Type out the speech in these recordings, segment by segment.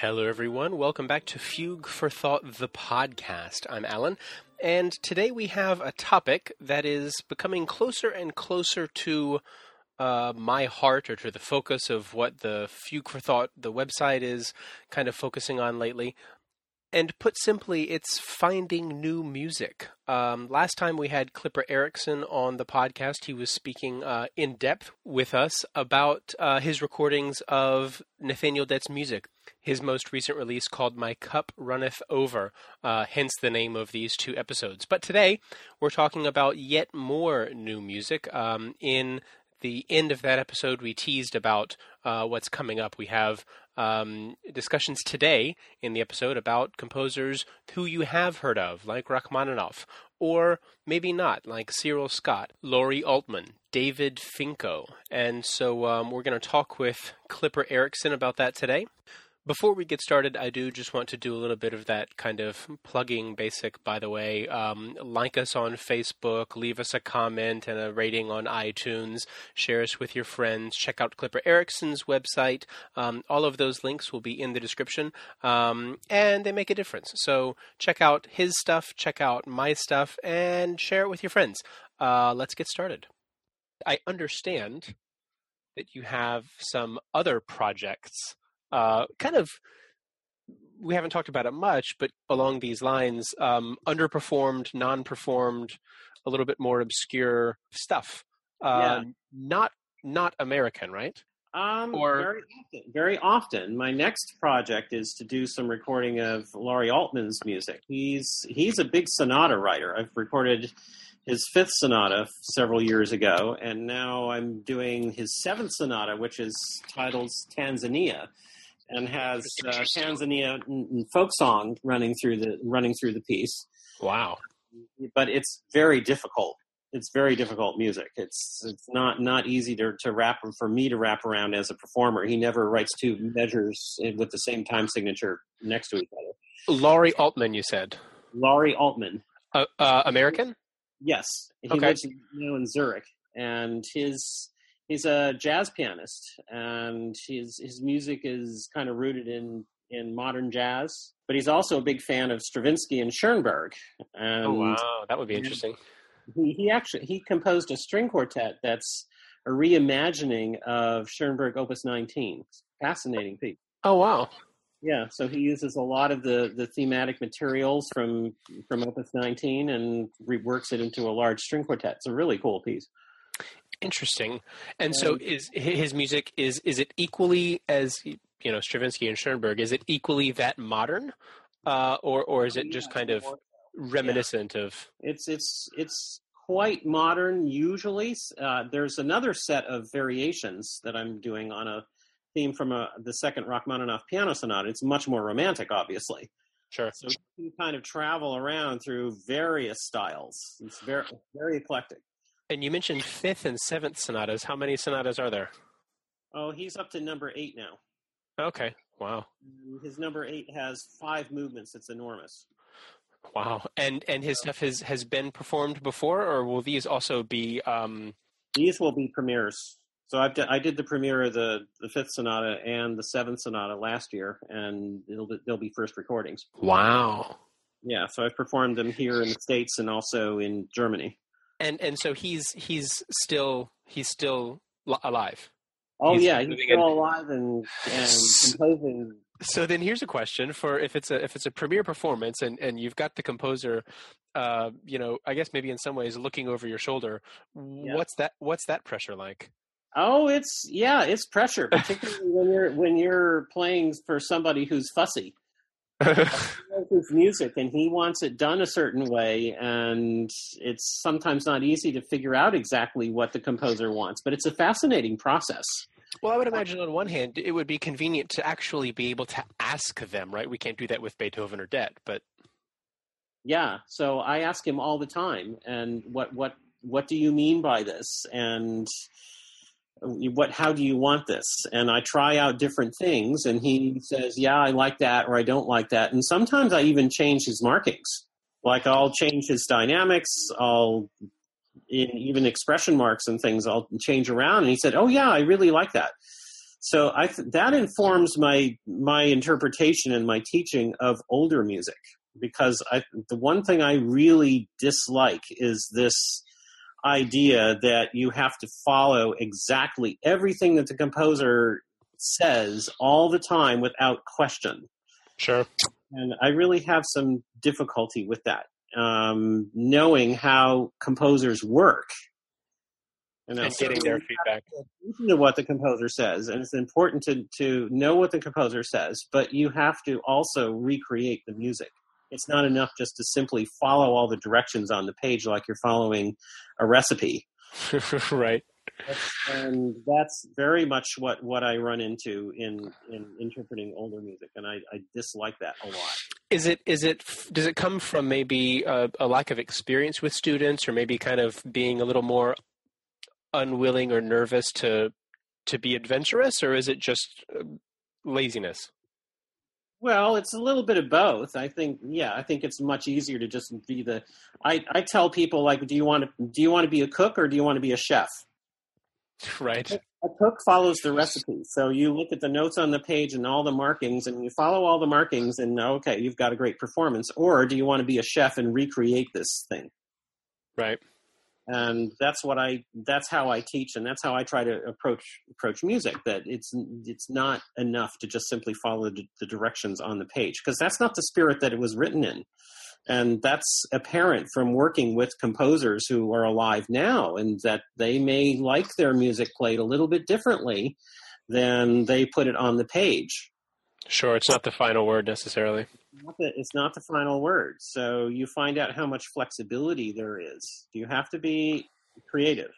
Hello, everyone. Welcome back to Fugue for Thought, the podcast. I'm Alan, and today we have a topic that is becoming closer and closer to uh, my heart or to the focus of what the Fugue for Thought, the website, is kind of focusing on lately. And put simply, it's finding new music. Um, last time we had Clipper Erickson on the podcast, he was speaking uh, in depth with us about uh, his recordings of Nathaniel Dett's music. His most recent release called My Cup Runneth Over, uh, hence the name of these two episodes. But today, we're talking about yet more new music. Um, in the end of that episode, we teased about uh, what's coming up. We have um, discussions today in the episode about composers who you have heard of, like Rachmaninoff, or maybe not, like Cyril Scott, Laurie Altman, David Finko. And so um, we're going to talk with Clipper Erickson about that today. Before we get started, I do just want to do a little bit of that kind of plugging basic, by the way. Um, like us on Facebook, leave us a comment and a rating on iTunes, share us with your friends, check out Clipper Erickson's website. Um, all of those links will be in the description, um, and they make a difference. So check out his stuff, check out my stuff, and share it with your friends. Uh, let's get started. I understand that you have some other projects uh, kind of we haven't talked about it much, but along these lines, um, underperformed, non-performed, a little bit more obscure stuff. Uh, Yeah. Not not American, right? Um, Or- very often. Very often. My next project is to do some recording of Laurie Altman's music. He's he's a big sonata writer. I've recorded his fifth sonata several years ago, and now I'm doing his seventh sonata, which is titled Tanzania, and has uh, Tanzania folk song running through the running through the piece. Wow. But it's very difficult. It's very difficult music. It's it's not not easy to to wrap for me to wrap around as a performer. He never writes two measures with the same time signature next to each other. Laurie Altman, you said. Laurie Altman, Uh, uh, American? yes, he Okay. lives now in Zurich, and his he's a jazz pianist, and his his music is kind of rooted in in modern jazz. But he's also a big fan of Stravinsky and Schoenberg. Oh, and oh, wow. That would be interesting. he, he actually he composed a string quartet that's a reimagining of Schoenberg Opus 19. Fascinating piece. Oh, wow. Yeah, so he uses a lot of the, the thematic materials from from Opus 19 and reworks it into a large string quartet. It's a really cool piece. Interesting. And so is his music is is it equally as you know Stravinsky and Schoenberg? Is it equally that modern, uh, or or is it just kind of reminiscent of? It's it's it's quite modern usually. Uh, there's another set of variations that I'm doing on a theme from a, the second Rachmaninoff piano sonata. It's much more romantic, obviously. Sure. So you can kind of travel around through various styles. It's very very eclectic. And you mentioned fifth and seventh sonatas. How many sonatas are there? Oh, he's up to number eight now. Okay. Wow. His number eight has five movements. It's enormous. Wow. And and his stuff has has been performed before, or will these also be? Um, These will be premieres. So I've d- I did the premiere of the, the fifth sonata and the seventh sonata last year, and it'll be, they'll be first recordings. wow. Yeah, so I've performed them here in the states and also in Germany. And and so he's he's still he's still alive. Oh He's yeah, he's still in- alive and and composing. So then here's a question for if it's a if it's a premiere performance and and you've got the composer, uh, you know, I guess maybe in some ways looking over your shoulder. What's that? What's that pressure like? Oh, it's yeah, it's pressure, particularly when you're when you're playing for somebody who's fussy. He knows his music and he wants it done a certain way, and it's sometimes not easy to figure out exactly what the composer wants. But it's a fascinating process. Well, I would imagine on one hand it would be convenient to actually be able to ask them, right? We can't do that with Beethoven or Dett, but Yeah, so I ask him all the time, and what what what do you mean by this? And what how do you want this? And i try out different things and he says yeah i like that or i don't like that. And sometimes i even change his markings. Like i'll change his dynamics i'll in even expression marks and things i'll change around and he said oh yeah i really like that. So I th- that informs my my interpretation and my teaching of older music because I, the one thing I really dislike is this idea that you have to follow exactly everything that the composer says all the time without question. Sure. And I really have some difficulty with that, um, knowing how composers work. And, and getting their feedback. Listen to what the composer says, and it's important to, to know what the composer says, but you have to also recreate the music it's not enough just to simply follow all the directions on the page like you're following a recipe. right. And that's very much what, what I run into in, in interpreting older music, and I, I dislike that a lot. Is it is it does it come from maybe a, a lack of experience with students, or maybe kind of being a little more unwilling or nervous to to be adventurous, or is it just uh, laziness? Well, it's a little bit of both. I think, yeah, I think it's much easier to just be the. I, I tell people like, do you want to do you want to be a cook or do you want to be a chef? Right. A cook follows the recipe, so you look at the notes on the page and all the markings, and you follow all the markings, and okay, you've got a great performance. Or do you want to be a chef and recreate this thing? Right and that's what I that's how I teach and that's how I try to approach approach music that it's it's not enough to just simply follow the, the directions on the page because that's not the spirit that it was written in. And that's apparent from working with composers who are alive now and that they may like their music played a little bit differently than they put it on the page Sure, it's not the final word necessarily. It's not the final word. So you find out how much flexibility there is. You have to be creative,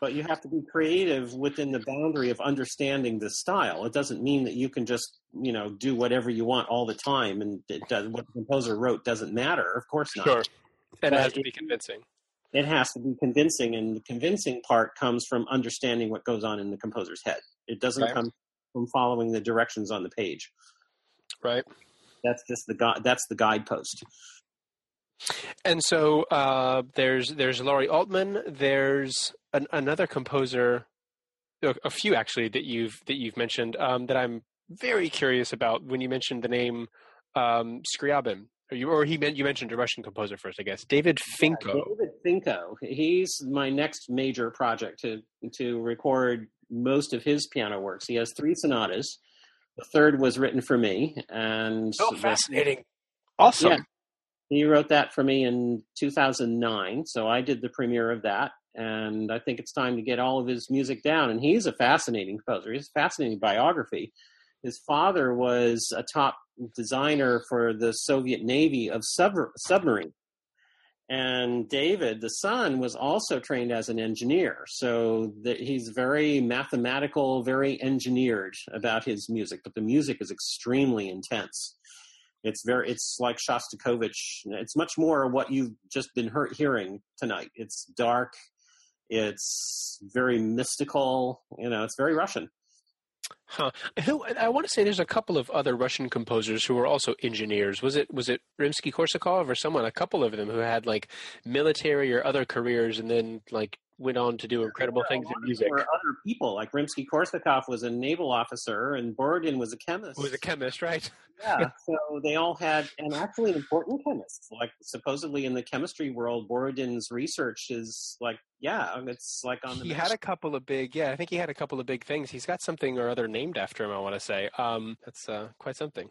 but you have to be creative within the boundary of understanding the style. It doesn't mean that you can just you know do whatever you want all the time, and does, what the composer wrote doesn't matter. Of course not. Sure, and it has to be convincing. It has to be convincing, and the convincing part comes from understanding what goes on in the composer's head. It doesn't right. come from following the directions on the page. Right. That's just the gu- that's the guidepost. And so uh, there's there's Laurie Altman. There's an, another composer, a few actually that you've that you've mentioned um, that I'm very curious about. When you mentioned the name um, Scriabin, or you or he meant you mentioned a Russian composer first, I guess. David Finko. Yeah, David Finko. He's my next major project to to record most of his piano works. He has three sonatas. The third was written for me, and oh, fascinating, awesome. Yeah, he wrote that for me in 2009, so I did the premiere of that, and I think it's time to get all of his music down. And he's a fascinating composer. He's a fascinating biography. His father was a top designer for the Soviet Navy of sub- submarines and David, the son, was also trained as an engineer. So that he's very mathematical, very engineered about his music. But the music is extremely intense. It's very, it's like Shostakovich. It's much more what you've just been hurt hearing tonight. It's dark. It's very mystical. You know, it's very Russian. Huh. Who I want to say there's a couple of other Russian composers who were also engineers. Was it was it Rimsky Korsakov or someone? A couple of them who had like military or other careers, and then like went on to do incredible things in music. Or other people like Rimsky Korsakov was a naval officer, and Borodin was a chemist. Was a chemist, right? yeah. So they all had, and actually important chemists. Like supposedly in the chemistry world, Borodin's research is like, yeah, it's like on the. He had a couple of big, yeah. I think he had a couple of big things. He's got something or other named after him. I want to say, um, that's uh, quite something.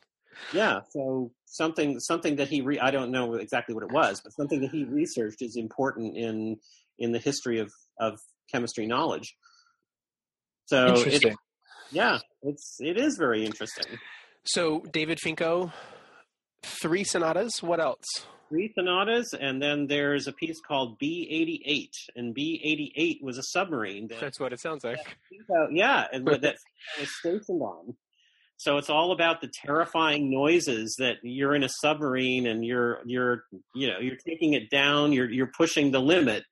Yeah, so something something that he re- I don't know exactly what it was, but something that he researched is important in in the history of of chemistry knowledge. So interesting. It, yeah, it's it is very interesting. So David Finko, three sonatas. What else? Three sonatas, and then there's a piece called B88, and B88 was a submarine. That, That's what it sounds like. Finko, yeah, and that was stationed on. So it's all about the terrifying noises that you're in a submarine and you're you're you know you're taking it down. You're you're pushing the limit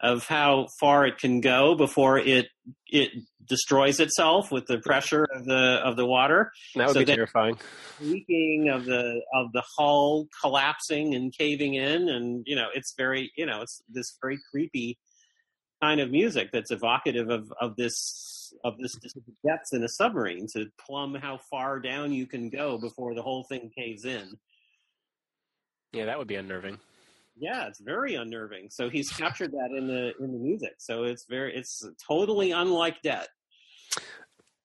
of how far it can go before it it destroys itself with the pressure of the of the water. That would so be terrifying. Leaking of the of the hull collapsing and caving in, and you know it's very you know it's this very creepy kind of music that's evocative of of this of this depths in a submarine to plumb how far down you can go before the whole thing caves in. Yeah, that would be unnerving. Yeah, it's very unnerving. So he's captured that in the in the music. So it's very it's totally unlike Dett.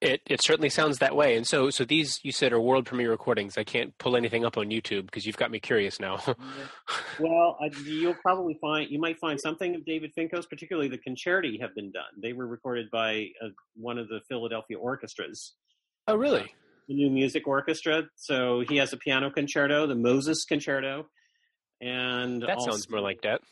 It it certainly sounds that way. And so so these you said are world premiere recordings. I can't pull anything up on YouTube because you've got me curious now. well, uh, you'll probably find you might find something of David Finko's, particularly the concerti, have been done. They were recorded by uh, one of the Philadelphia orchestras. Oh, really? the new music orchestra. So he has a piano concerto, the Moses Concerto, and that also, sounds more like that.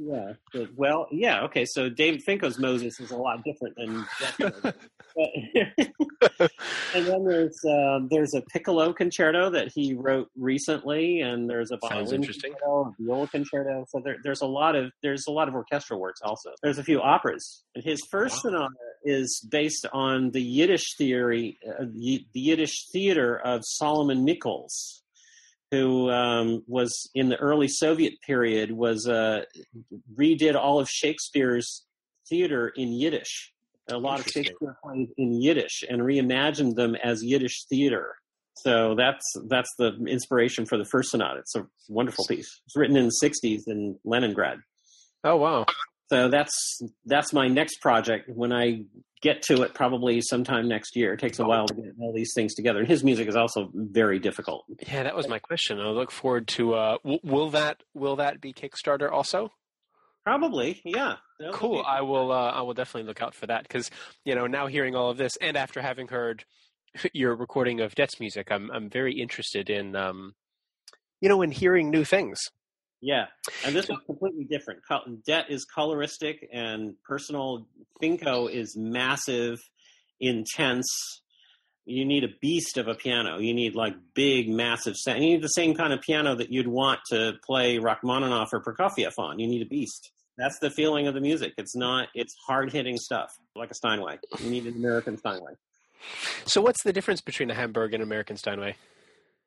Yeah. Well, yeah. Okay. So David Finko's Moses is a lot different than. and then there's um, there's a piccolo concerto that he wrote recently, and there's a violin concerto, a viola concerto. So there, there's a lot of there's a lot of orchestral works also. There's a few operas. And his first wow. sonata is based on the Yiddish theory, uh, the Yiddish theater of Solomon Mikhoels who um, was in the early Soviet period was uh, redid all of Shakespeare's theater in Yiddish. A lot of Shakespeare plays in Yiddish and reimagined them as Yiddish theater. So that's that's the inspiration for the first sonata. It's a wonderful piece. It's written in the '60s in Leningrad. Oh wow! So that's that's my next project. When I get to it, probably sometime next year. It takes a while to get all these things together. And his music is also very difficult. Yeah, that was my question. I look forward to. Uh, w- will that will that be Kickstarter also? Probably, yeah. That'll cool. I will. Uh, I will definitely look out for that because you know now hearing all of this and after having heard your recording of Dett's music, I'm I'm very interested in um, you know in hearing new things. Yeah, and this is completely different. Dett is coloristic and personal. Finko is massive, intense. You need a beast of a piano. You need like big, massive sound. You need the same kind of piano that you'd want to play Rachmaninoff or Prokofiev on. You need a beast. That's the feeling of the music. It's not. It's hard hitting stuff like a Steinway. You need an American Steinway. So, what's the difference between a Hamburg and American Steinway?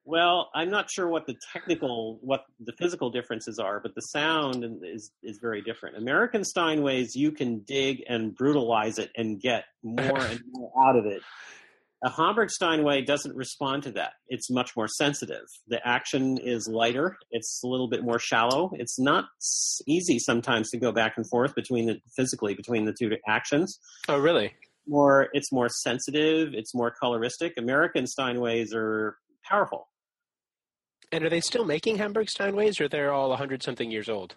Well, I'm not sure what the technical, what the physical differences are, but the sound is is very different. American Steinways, you can dig and brutalize it and get more and more out of it. A Hamburg Steinway doesn't respond to that. It's much more sensitive. The action is lighter. It's a little bit more shallow. It's not easy sometimes to go back and forth between the physically between the two actions. Oh, really? More, it's more sensitive. It's more coloristic. American Steinways are powerful. And are they still making Hamburg Steinways, or they're all hundred something years old?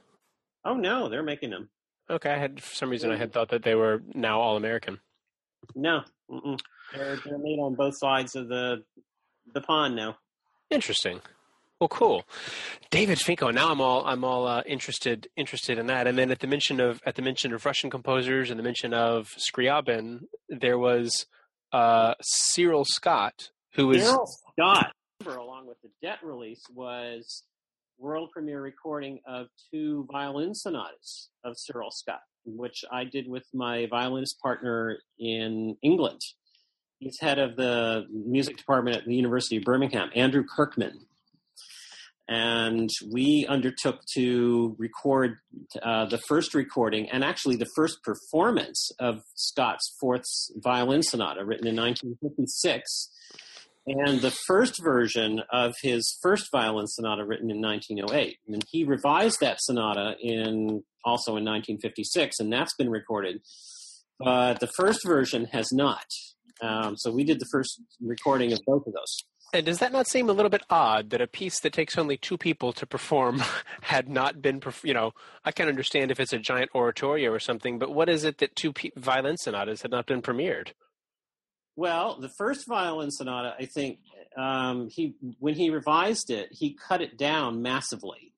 Oh no, they're making them. Okay, I had for some reason I had thought that they were now all American. No, they're they're made on both sides of the the pond now. Interesting. Well, cool, David Finko. Now I'm all I'm all uh, interested interested in that. And then at the mention of at the mention of Russian composers and the mention of Scriabin, there was uh, Cyril Scott, who was Cyril Scott along with the Dett release, was world premiere recording of two violin sonatas of Cyril Scott, which I did with my violinist partner in England. He's head of the music department at the University of Birmingham, Andrew Kirkman. And we undertook to record uh, the first recording and actually the first performance of Scott's fourth violin sonata, written in 1956 and the first version of his first violin sonata written in 1908. And he revised that sonata in also in 1956, and that's been recorded. But the first version has not. Um, so we did the first recording of both of those. And does that not seem a little bit odd that a piece that takes only two people to perform had not been, you know, I can understand if it's a giant oratorio or something, but what is it that two pe- violin sonatas had not been premiered? Well, the first violin sonata, I think um, he when he revised it, he cut it down massively,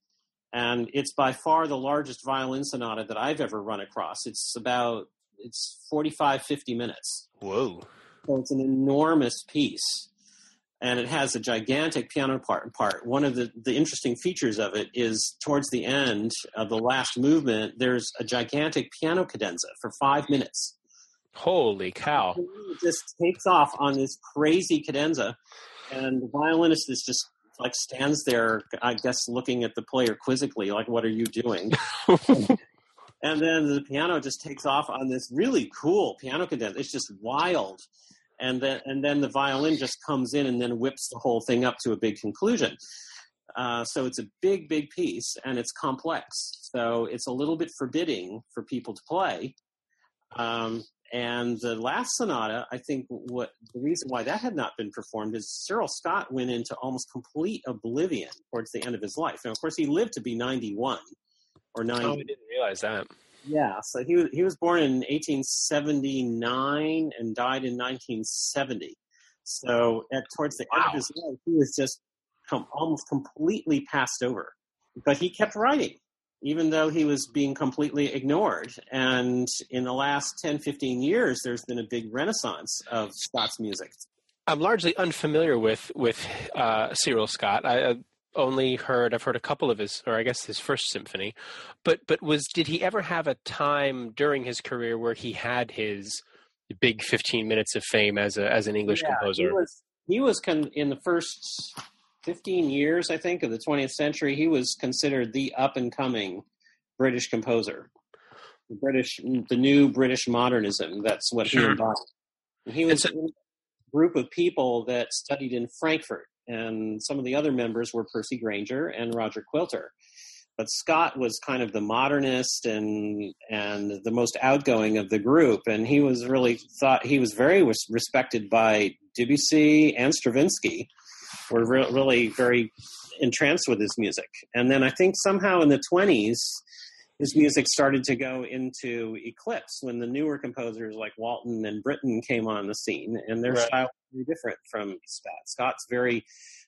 and it's by far the largest violin sonata that I've ever run across. It's about it's 45, 50 minutes. Whoa! So it's an enormous piece, and it has a gigantic piano part. Part one of the the interesting features of it is towards the end of the last movement, there's a gigantic piano cadenza for five minutes Holy cow! It just takes off on this crazy cadenza, and the violinist is just like stands there, I guess, looking at the player quizzically, like, "What are you doing?" and then the piano just takes off on this really cool piano cadenza. It's just wild, and then and then the violin just comes in and then whips the whole thing up to a big conclusion. Uh, so it's a big, big piece, and it's complex. So it's a little bit forbidding for people to play. Um, and the last sonata, I think what the reason why that had not been performed is Cyril Scott went into almost complete oblivion towards the end of his life. And of course, he lived to be 91 or 90. Oh, I didn't realize that. Yeah, so he was, he was born in 1879 and died in 1970. So at towards the end of his life, he was just com- almost completely passed over. But he kept writing, even though he was being completely ignored. And in the last 10, 15 years, there's been a big renaissance of Scott's music. I'm largely unfamiliar with with uh, Cyril Scott. I uh, only heard I've heard a couple of his, or I guess his first symphony. But but was did he ever have a time during his career where he had his big 15 minutes of fame as a as an English Yeah, composer? He was, he was con- in the first 15 years, I think, of the 20th century, he was considered the up and coming British composer. The British, the new British modernism. That's what he embodied. And he was in a group of people that studied in Frankfurt, and some of the other members were Percy Grainger and Roger Quilter. But Scott was kind of the modernist and and the most outgoing of the group, and he was really thought he was very respected by Debussy and Stravinsky. Were re- really very entranced with his music, and then I think somehow in the twenties, his music started to go into eclipse when the newer composers like Walton and Britten came on the scene, and their Right. style was very different from Scott. Scott's very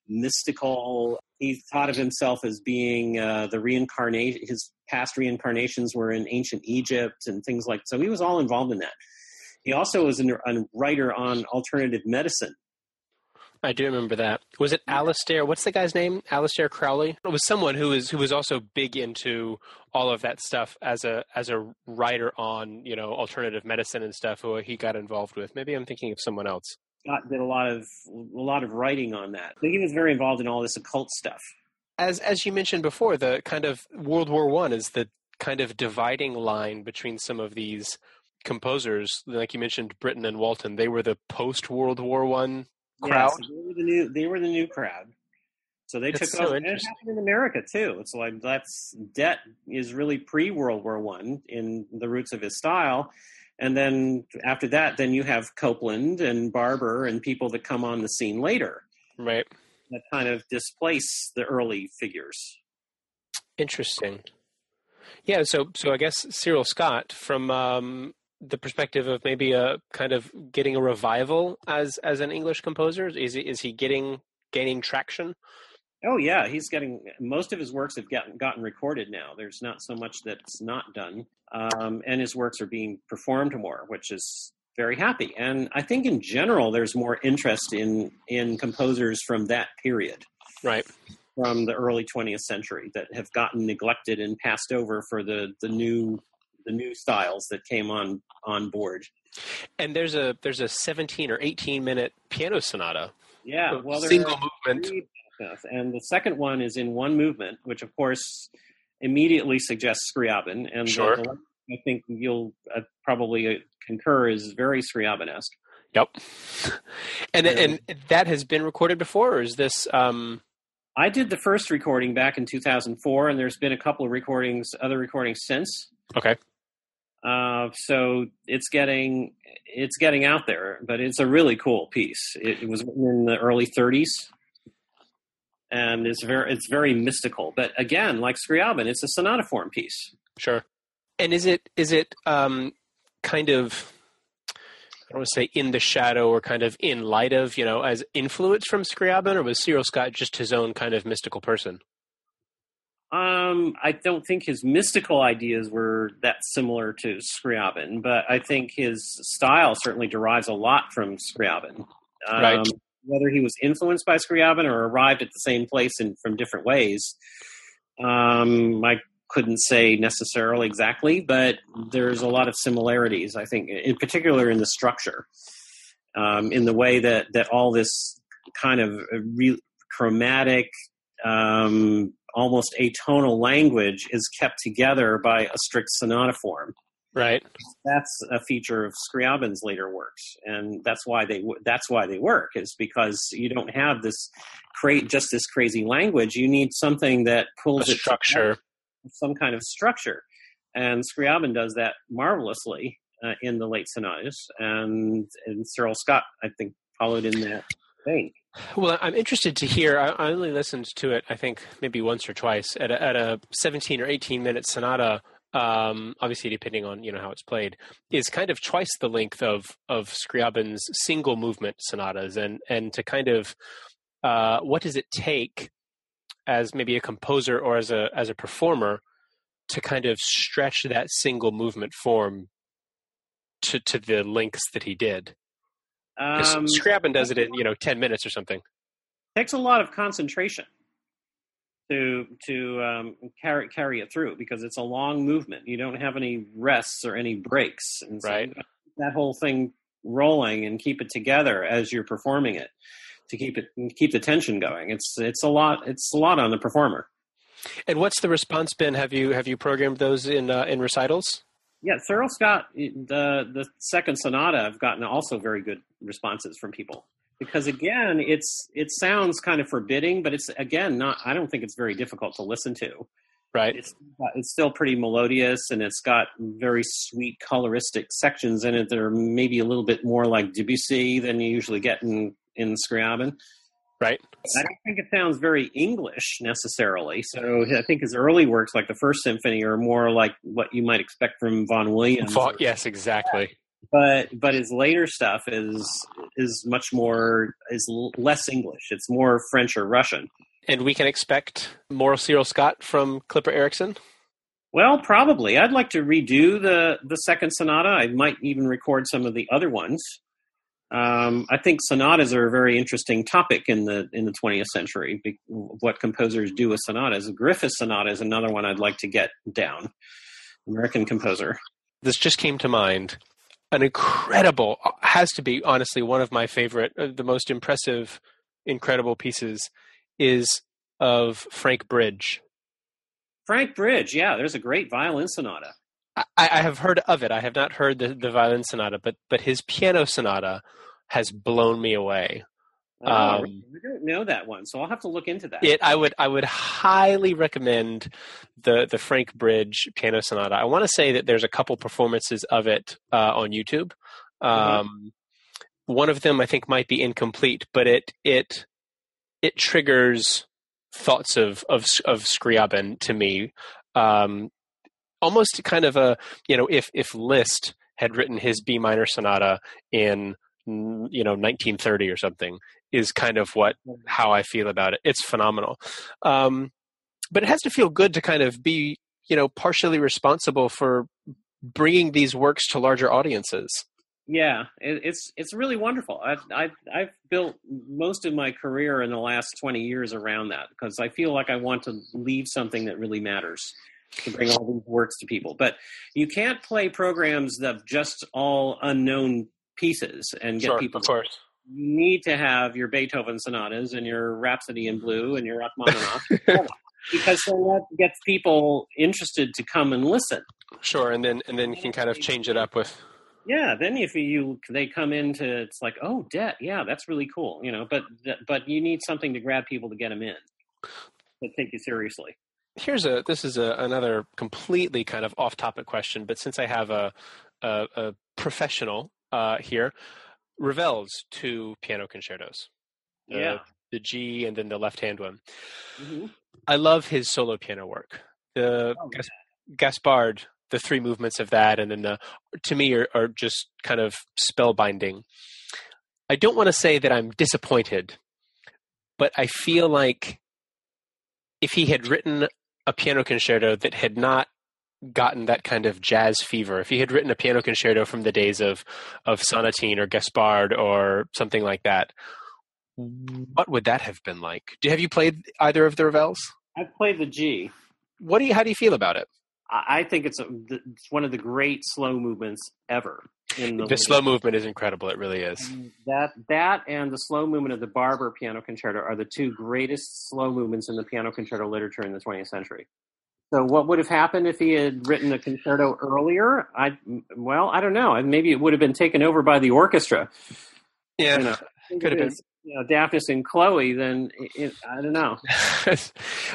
mystical. He thought of himself as being uh, the reincarnation. His past reincarnations were in ancient Egypt and things like. So he was all involved in that. He also was a writer on alternative medicine. I do remember that. Was it Aleister? What's the guy's name? Aleister Crowley. It was someone who was who was also big into all of that stuff as a as a writer on you know alternative medicine and stuff. Who he got involved with. Maybe I'm thinking of someone else. Scott did a lot of a lot of writing on that. I think he was very involved in all this occult stuff. As as you mentioned before, the kind of World War One is the kind of dividing line between some of these composers. Like you mentioned, Britten and Walton. They were the post World War One crowd. Yes, they were the new. They were the new crowd. So they That's took so over. And it happened in America too. It's like that's Dett is really pre World War One in the roots of his style, and then after that, then you have Copland and Barber and people that come on the scene later Right. that kind of displace the early figures. Interesting. Yeah, so so I guess Cyril Scott, from um, the perspective of maybe a kind of getting a revival as as an English composer, is he, is he getting gaining traction? Oh yeah, he's getting most of his works have gotten gotten recorded now. There's not so much that's not done, um, and his works are being performed more, which is very happy. And I think in general, there's more interest in in composers from that period, Right. from the early 20th century, that have gotten neglected and passed over for the the new the new styles that came on on board. And there's a there's a 17 or 18 minute piano sonata, Yeah, well, single movement. And the second one is in one movement, which of course immediately suggests Scriabin. And Sure. the one I think you'll uh, probably uh, concur is very Scriabin-esque. Yep. And Um, and that has been recorded before, or is this? Um, I did the first recording back in 2004, and there's been a couple of recordings, other recordings since. okay. Uh, so it's getting it's getting out there, but it's a really cool piece. It, it was in the early 30s, and it's very it's very mystical. But again, like Scriabin, it's a sonata form piece. Sure. And is it is it um, kind of I don't want to say in the shadow or kind of in light of you know as influence from Scriabin, or was Cyril Scott just his own kind of mystical person? Um, I don't think his mystical ideas were that similar to Scriabin, but I think his style certainly derives a lot from Scriabin. Um, Right. Whether he was influenced by Scriabin or arrived at the same place in, from different ways, um, I couldn't say necessarily exactly, but there's a lot of similarities. I think, in particular, in the structure, um, in the way that that all this kind of re- chromatic um, almost atonal language is kept together by a strict sonata form. Right. That's a feature of Scriabin's later works, and that's why they that's why they work is because you don't have this create just this crazy language. You need something that pulls A it structure. some kind of structure, and Scriabin does that marvelously uh, in the late sonatas, and and Cyril Scott I think followed in that vein. Well, I'm interested to hear. I, only listened to it, I think, maybe once or twice at a, at a 17 or 18 minute sonata. Um, obviously, depending on you know how it's played, is kind of twice the length of of Scriabin's single movement sonatas, and and to kind of uh, what does it take as maybe a composer or as a as a performer to kind of stretch that single movement form to to the lengths that he did? Um, Scriabin does it in you know 10 minutes or something. takes a lot of concentration to to um, carry carry it through because it's a long movement. You don't have any rests or any breaks, and so Right. you gotta keep that whole thing rolling and keep it together as you're performing it to keep it keep the tension going. It's it's a lot. It's a lot on the performer. And what's the response been? Have you have you programmed those in uh, in recitals? Yeah, Cyril Scott, the the second sonata, I've gotten also very good responses from people because again, it's it sounds kind of forbidding, but it's again not. I don't think it's very difficult to listen to. Right. It's it's still pretty melodious, and it's got very sweet coloristic sections in it that are maybe a little bit more like Debussy than you usually get in in Scriabin. Right. I don't think it sounds very English necessarily. So I think his early works, like the First Symphony, are more like what you might expect from Vaughan Williams. Fa- yes, exactly. But but his later stuff is is much more is less English. It's more French or Russian. And we can expect more Cyril Scott from Clipper Erickson. Well, probably. I'd like to redo the the second sonata. I might even record some of the other ones. Um, I think sonatas are a very interesting topic in the in the 20th century. Be- What composers do with sonatas. Griffes sonata is another one I'd like to get down. American composer. This just came to mind. An incredible, has to be honestly one of my favorite, uh, the most impressive, incredible pieces is of Frank Bridge. Frank Bridge, yeah, there's a great violin sonata. I, I have heard of it. I have not heard the, the violin sonata, but but his piano sonata has blown me away. Oh, Um, I don't know that one, so I'll have to look into that. It I would I would highly recommend the the Frank Bridge piano sonata. I want to say that there's a couple performances of it uh, on YouTube. Um, One of them I think might be incomplete, but it it it triggers thoughts of of of Scriabin to me. Um, almost kind of a you know if if Liszt had written his B minor sonata in you know 1930 or something is kind of what how I feel about it. It's phenomenal. Um, but it has to feel good to kind of be, you know, partially responsible for bringing these works to larger audiences. Yeah, it, it's it's really wonderful. I've, I've I've built most of my career in the last twenty years around that because I feel like I want to leave something that really matters to bring all these works to people. But you can't play programs of just all unknown pieces and get people. Of course. You need to have your Beethoven sonatas and your Rhapsody in Blue and your Rachmaninoff because then that gets people interested to come and listen. Sure, and then and then you can kind of change it up with Yeah, then if you they come into it's like oh Dett yeah that's really cool you know but but you need something to grab people to get them in to take you seriously. Here's a this is a, another completely kind of off topic question, but since I have a a, a professional uh, here, Ravel's two piano concertos, the, Yeah. the G and then the left hand one. hmm I love his solo piano work. The Oh, Gas- Gaspard, the three movements of that, and then the to me are, are just kind of spellbinding. I don't want to say that I'm disappointed, but I feel like if he had written a piano concerto that had not gotten that kind of jazz fever, if he had written a piano concerto from the days of of Sonatine or Gaspard or something like that, what would that have been like? Do have you played either of the Ravels? I've played the G. What do you? How do you feel about it? I I think it's a, it's one of the great slow movements ever. In the, the slow movement is incredible. It really is. that that and the slow movement of the Barber Piano Concerto are the two greatest slow movements in the piano concerto literature in the 20th century. So, what would have happened if he had written a concerto earlier? I well, I don't know. Maybe it would have been taken over by the orchestra. Yeah, You know, Could have been. You know, Daphnis and Chloe. Then it, it, I don't know.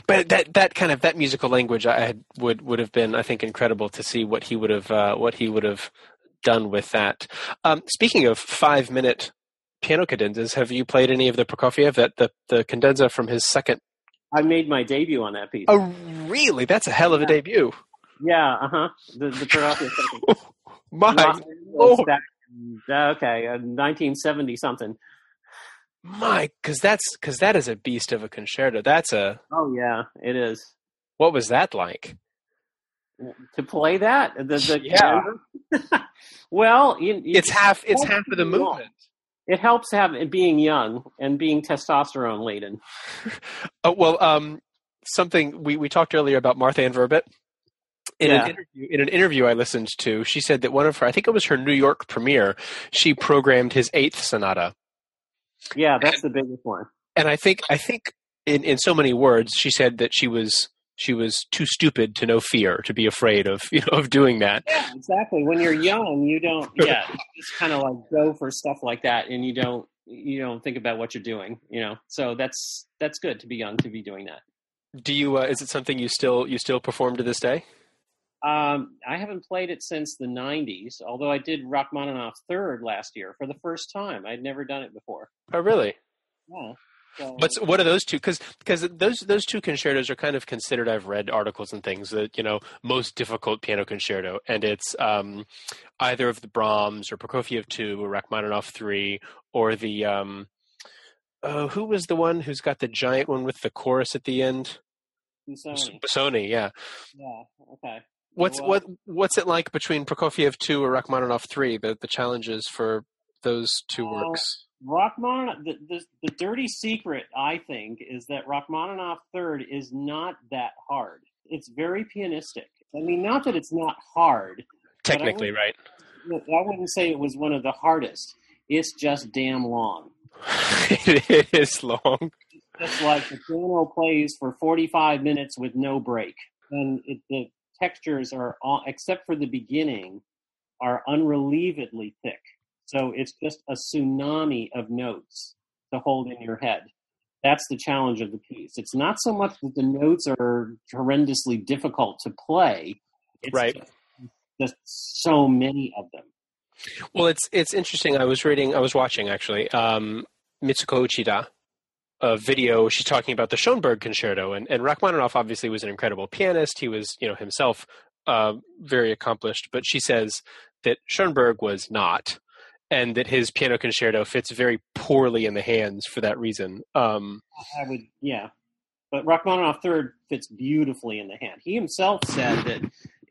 but that that kind of that musical language I had, would would have been I think incredible to see what he would have uh, what he would have done with that. Um, speaking of five minute piano cadenzas, have you played any of the Prokofiev that the the cadenza from his second? I made my debut on that piece. Oh, really? That's a hell of a Yeah. debut. Yeah, uh huh. The the Prokofiev second. My Lord. Back uh, okay, uh, 1970 something. my, because that's because that is a beast of a concerto. That's a Oh yeah, it is. what was that like? To play that, the, the Yeah. well, you, you- It's half. It's half of the movement. it helps have being young and being testosterone laden. Oh, well, um, something we, we talked earlier about Martha Ann Verbit. In Yeah. an interview, in an interview I listened to, she said that one of her, I think it was her New York premiere, she programmed his eighth sonata, Yeah, that's the biggest one. and I think I think in in so many words, she said that she was she was too stupid to know fear, to be afraid of you know of doing that. Yeah, exactly. When you're young, you don't. Yeah, just kind of like go for stuff like that, and you don't you don't think about what you're doing. You know, so that's that's good to be young to be doing that. Do you? Uh, is it something you still you still perform to this day? Um, I haven't played it since the '90s, although I did Rachmaninoff third last year for the first time. I'd never done it before. Oh, really? Yeah. But what are those two? Because because those those two concertos are kind of considered. I've read articles and things that you know most difficult piano concerto, and it's um, either of the Brahms or Prokofiev two or Rachmaninoff three or the um, oh, who was the one who's got the giant one with the chorus at the end? Busoni. Busoni, yeah. Yeah. Okay. What's Well- what what's it like between Prokofiev two or Rachmaninoff three? The the challenges for those two Uh, works. Rachmaninoff, the, the, the dirty secret, I think, is that Rachmaninoff third is not that hard. It's very pianistic. I mean, not that it's not hard. Technically, right? I wouldn't say it was one of the hardest. It's just damn long. it is long. It's like the piano plays for 45 minutes with no break. And it, the textures are, all, except for the beginning, are unrelievedly thick. So it's just a tsunami of notes to hold in your head. That's the challenge of the piece. It's not so much that the notes are horrendously difficult to play. It's Right. just, just so many of them. Well, it's it's interesting. I was reading, I was watching actually, um, Mitsuko Uchida, a video. She's talking about the Schoenberg Concerto, and and Rachmaninoff obviously was an incredible pianist. He was, you know, himself uh, very accomplished. But she says that Schoenberg was not, and that his piano concerto fits very poorly in the hands for that reason. Um, I would, yeah. But Rachmaninoff third fits beautifully in the hand. He himself said that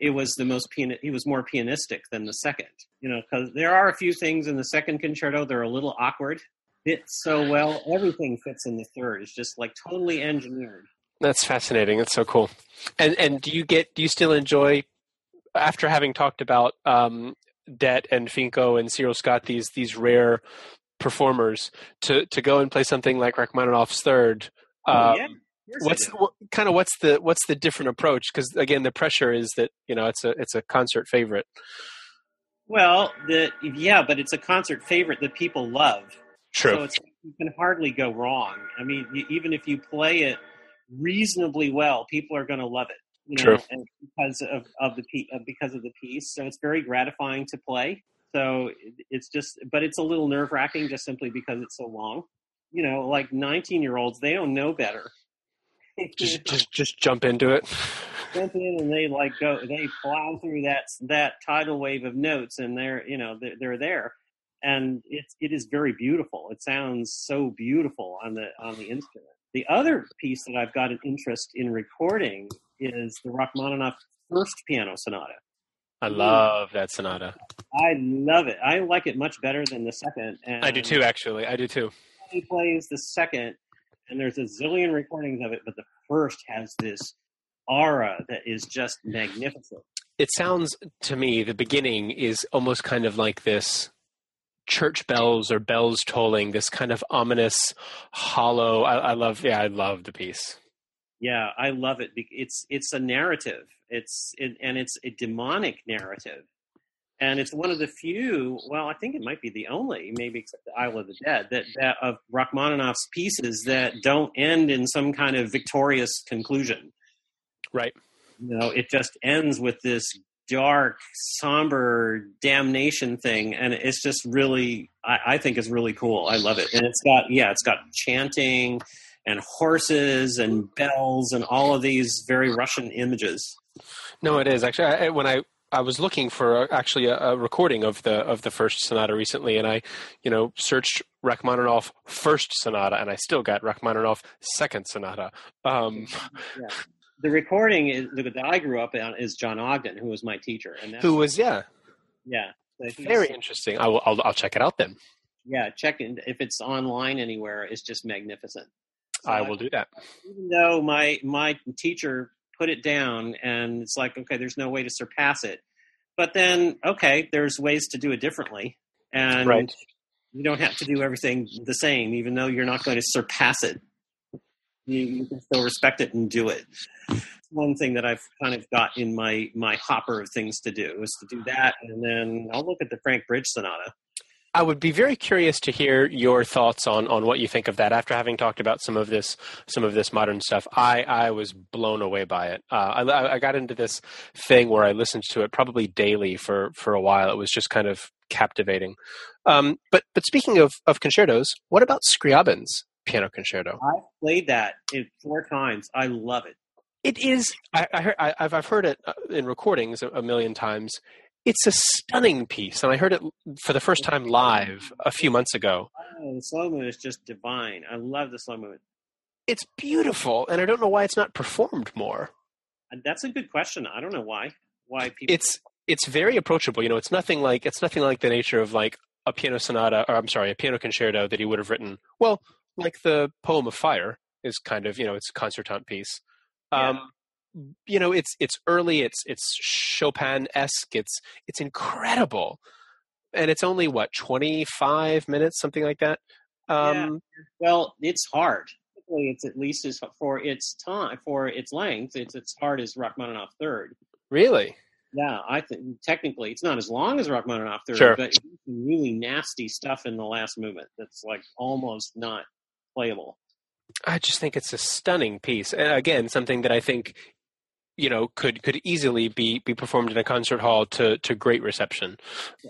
it was the most pian- he was more pianistic than the second. You know, because there are a few things in the second concerto that are a little awkward. Fits so well. Everything fits in the third. It's just like totally engineered. That's fascinating. That's so cool. And and do you get do you still enjoy after having talked about um, Dett and Finko and Cyril Scott these these rare performers to to go and play something like Rachmaninoff's third? Oh, um, yeah. What's what, kind of what's the what's the different approach? Because again, the pressure is that you know it's a it's a concert favorite. well, the yeah, but it's a concert favorite that people love. True. So it's, you can hardly go wrong. I mean, even if you play it reasonably well, people are going to love it. You True. and because of, of the pe- uh, because of the piece. So it's very gratifying to play. So it's just, but it's a little nerve wracking just simply because it's so long. You know, like nineteen year olds, they don't know better. just just just jump into it. jump in and they like go they plow through that that tidal wave of notes and they're you know they're, they're there and it's it is very beautiful it sounds so beautiful on the on the instrument the other piece that i've got an interest in recording is the rachmaninoff first piano sonata I love that sonata. i love it i like it much better than the second and I do too. Actually, I do too. he plays the second, and there's a zillion recordings of it, but the first has this aura that is just magnificent. it sounds to me the beginning is almost kind of like this church bells or bells tolling, this kind of ominous, hollow. I, I love, yeah, I love the piece. Yeah, I love it. It's it's a narrative. It's it, and it's a demonic narrative, and it's one of the few. Well, I think it might be the only, maybe except the Isle of the Dead, that that of Rachmaninoff's pieces that don't end in some kind of victorious conclusion. Right. You know, it just ends with this dark, somber damnation thing, and it's just really, I, I think, it's really cool. I love it, and it's got yeah, it's got chanting and horses and bells and all of these very Russian images. No, it is actually. I, when I I was looking for a, actually a, a, recording of the of the first sonata recently, and I, you know, searched Rachmaninoff first sonata, and I still got Rachmaninoff second sonata. Um, yeah. The recording is, that I grew up on is John Ogdon, who was my teacher, and who was yeah, yeah, very interesting. I will, I'll, I'll check it out then. Yeah, check it if it's online anywhere. It's just magnificent. So I will do that. Even though my my teacher put it down, and it's like, okay, there's no way to surpass it. But then, okay, there's ways to do it differently, and right. you don't have to do everything the same, even though you're not going to surpass it. You, you can still respect it and do it. One thing that I've kind of got in my my hopper of things to do is to do that, and then I'll look at the Frank Bridge Sonata I would be very curious to hear your thoughts on, on what you think of that. After having talked about some of this some of this modern stuff, I, I was blown away by it. Uh, I, I got into this thing where I listened to it probably daily for, for a while. It was just kind of captivating. Um, but but speaking of, of concertos, what about Scriabin's piano concerto? I played that four times. I love it. It is. I, I heard, I, have heard it uh, in recordings a, a million times it's a stunning piece, and I heard it for the first time live a few months ago. Oh, the slow movement is just divine. I love the slow movement. It's beautiful, and I don't know why it's not performed more. That's a good question. I don't know why. Why people? It's it's very approachable. You know, it's nothing like it's nothing like the nature of like a piano sonata, or I'm sorry, a piano concerto that he would have written. Well, like the poem of fire is kind of you know it's a concertante piece. Um, yeah you know it's it's early it's it's chopin-esque it's it's incredible and it's only what 25 minutes something like that um, yeah. well it's hard it's at least as for its time for its length it's as hard as rachmaninoff third really yeah i think technically it's not as long as rachmaninoff third sure. but really nasty stuff in the last movement that's like almost not playable I just think it's a stunning piece. And again, something that I think you know could could easily be be performed in a concert hall to to great reception.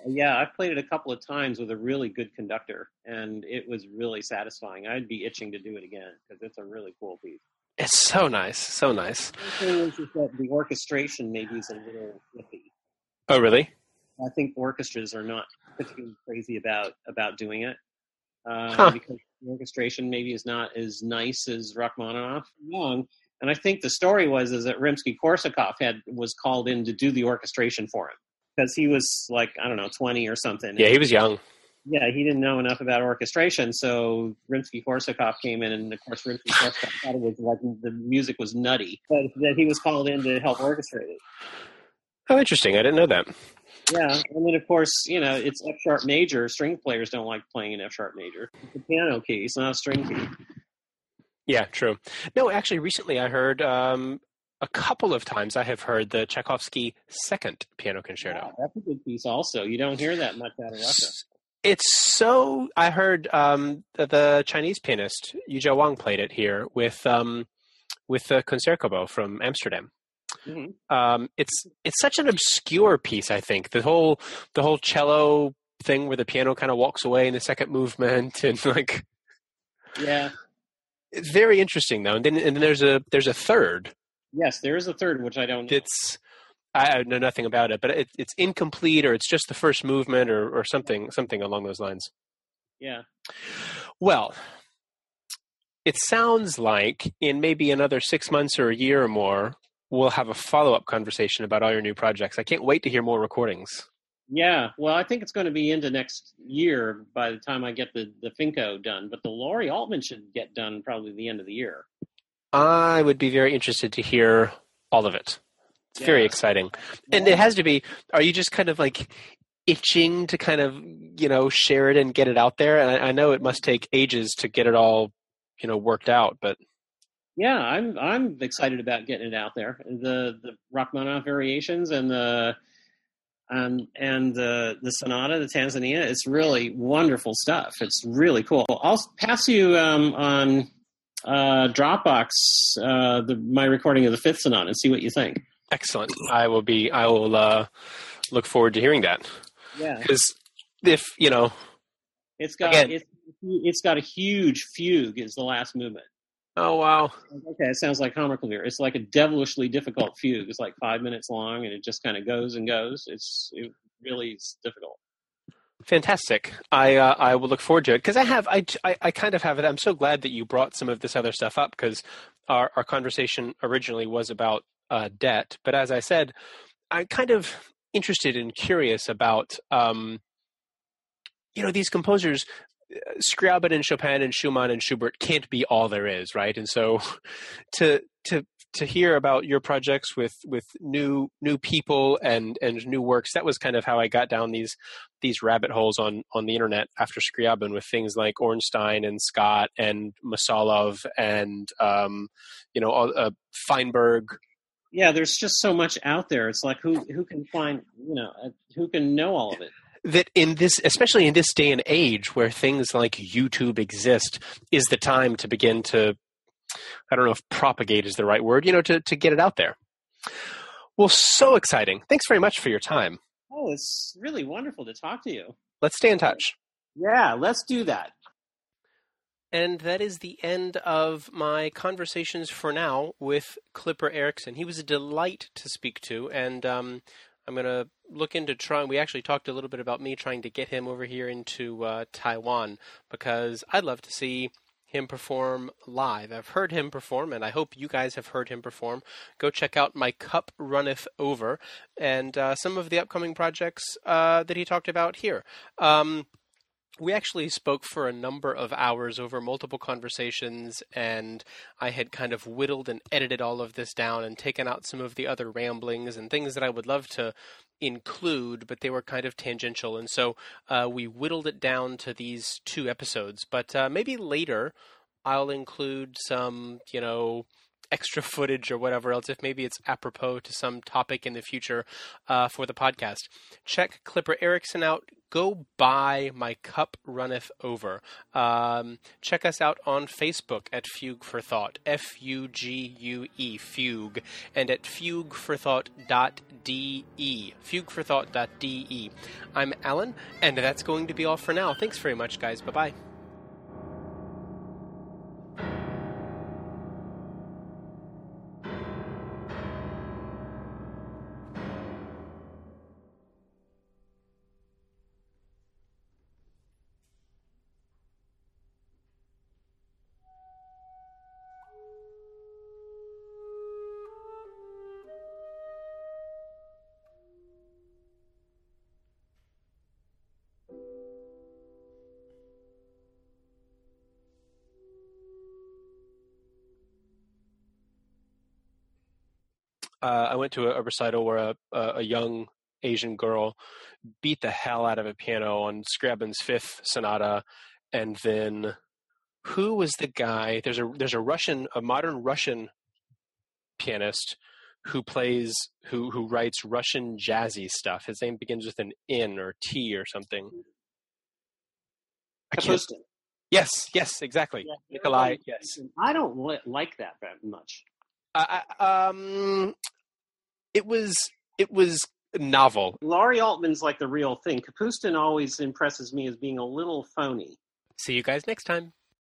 Yeah, I've played it a couple of times with a really good conductor, and it was really satisfying. I'd be itching to do it again because it's a really cool piece. It's so nice, so nice. The thing is, is that the orchestration maybe is a little iffy. Oh, really? I think orchestras are not particularly crazy about about doing it uh, huh. because the orchestration maybe is not as nice as Rachmaninoff. Young, and I think the story was is that Rimsky-Korsakov had was called in to do the orchestration for him because he was like I don't know twenty or something. Yeah, he was young. Yeah, he didn't know enough about orchestration, so Rimsky-Korsakov came in, and of course Rimsky-Korsakov thought it was like the music was nutty, but that he was called in to help orchestrate it. Oh, interesting! I didn't know that. Yeah, and then of course, you know, it's F sharp major. String players don't like playing an F sharp major. It's a piano key, it's not a string key. Yeah, true. No, actually, recently I heard um, a couple of times I have heard the Tchaikovsky second piano concerto. That's a good piece, also. You don't hear that much out of Russia. It's so. I heard um, the, the, Chinese pianist Yuja Wang played it here with um, with the Concertgebouw from Amsterdam. Mm-hmm. Um, it's it's such an obscure piece. I think the whole the whole cello thing where the piano kind of walks away in the second movement and like yeah it's very interesting though, and then and then there's a there's a third. Yes, there is a third, which I don't. Know. It's I know nothing about it, but it, it's incomplete, or it's just the first movement, or or something something along those lines. Yeah. Well, it sounds like in maybe another six months or a year or more, we'll have a follow up conversation about all your new projects. I can't wait to hear more recordings. Yeah, well, I think it's going to be into next year by the time I get the the Finko done. But the Laurie Altman should get done probably the end of the year. I would be very interested to hear all of it. It's very exciting. And it has to be, are you just kind of like itching to kind of, you know, share it and get it out there? And I, I know it must take ages to get it all, you know, worked out, but Yeah, I'm I'm excited about getting it out there. The the Rachmaninoff variations and the um, and the the sonata, the Tanzania, it's really wonderful stuff. It's really cool. I'll pass you um, on uh, Dropbox uh, the, my recording of the fifth sonata and see what you think. excellent. I will be, I will uh, look forward to hearing that. Yeah, Because if, you know, it's got Again. it's, it's got a huge fugue. Is the last movement. Oh, wow. Okay, it sounds like Hammerklavier. It's like a devilishly difficult fugue. It's like five minutes long, and it just kind of goes and goes. It's it really is difficult. Fantastic. I uh, I will look forward to it because I have I, I I kind of have it. I'm so glad that you brought some of this other stuff up because our our conversation originally was about uh, Dett, but as I said, I'm kind of interested and curious about um, you know these composers. Scriabin and Chopin and Schumann and Schubert can't be all there is, right? And so, to to to hear about your projects with with new new people and and new works, that was kind of how I got down these these rabbit holes on on the internet after Scriabin with things like Ornstein and Scott and Mosolov and um, you know uh, Feinberg. Yeah, there's just so much out there. It's like who who can find you know uh, who can know all of it. That in this, especially in this day and age where things like YouTube exist, is the time to begin to. I don't know if propagate is the right word. You know, to to get it out there. Well, so exciting! Thanks very much for your time. Oh, it's really wonderful to talk to you. Let's stay in touch. Yeah, let's do that. And that is the end of my conversations for now with Clipper Erickson. He was a delight to speak to, and um, I'm going to look into trying. We actually talked a little bit about me trying to get him over here into uh, Taiwan because I'd love to see him perform live. I've heard him perform, and I hope you guys have heard him perform. Go check out My Cup Runneth Over and uh, some of the upcoming projects uh, that he talked about here. Um, we actually spoke for a number of hours over multiple conversations, and I had kind of whittled and edited all of this down and taken out some of the other ramblings and things that I would love to include, but they were kind of tangential. And so uh, we whittled it down to these two episodes. But uh, maybe later I'll include some, you know, extra footage or whatever else, if maybe it's apropos to some topic in the future uh, for the podcast. Check Clipper Erickson out. Go buy My Cup Runneth Over. Um, check us out on Facebook at Fugue for Thought, F U G U E, Fugue, and at fugueforthought.de, fugueforthought.de. I'm Alan, and that's going to be all for now. Thanks very much, guys. Bye bye. Uh, I went to a, a recital where a, a, a young Asian girl beat the hell out of a piano on Scriabin's fifth sonata, and then who was the guy? There's a there's a Russian, a modern Russian pianist who plays who who writes Russian jazzy stuff. His name begins with an N or T or something. Kapustin. Yes, yes, exactly. Yeah, Nikolai, yes. I don't li- like that that much. I, um, it was it was novel. Laurie Altman's like the real thing. Kapustin always impresses me as being a little phony. See you guys next time.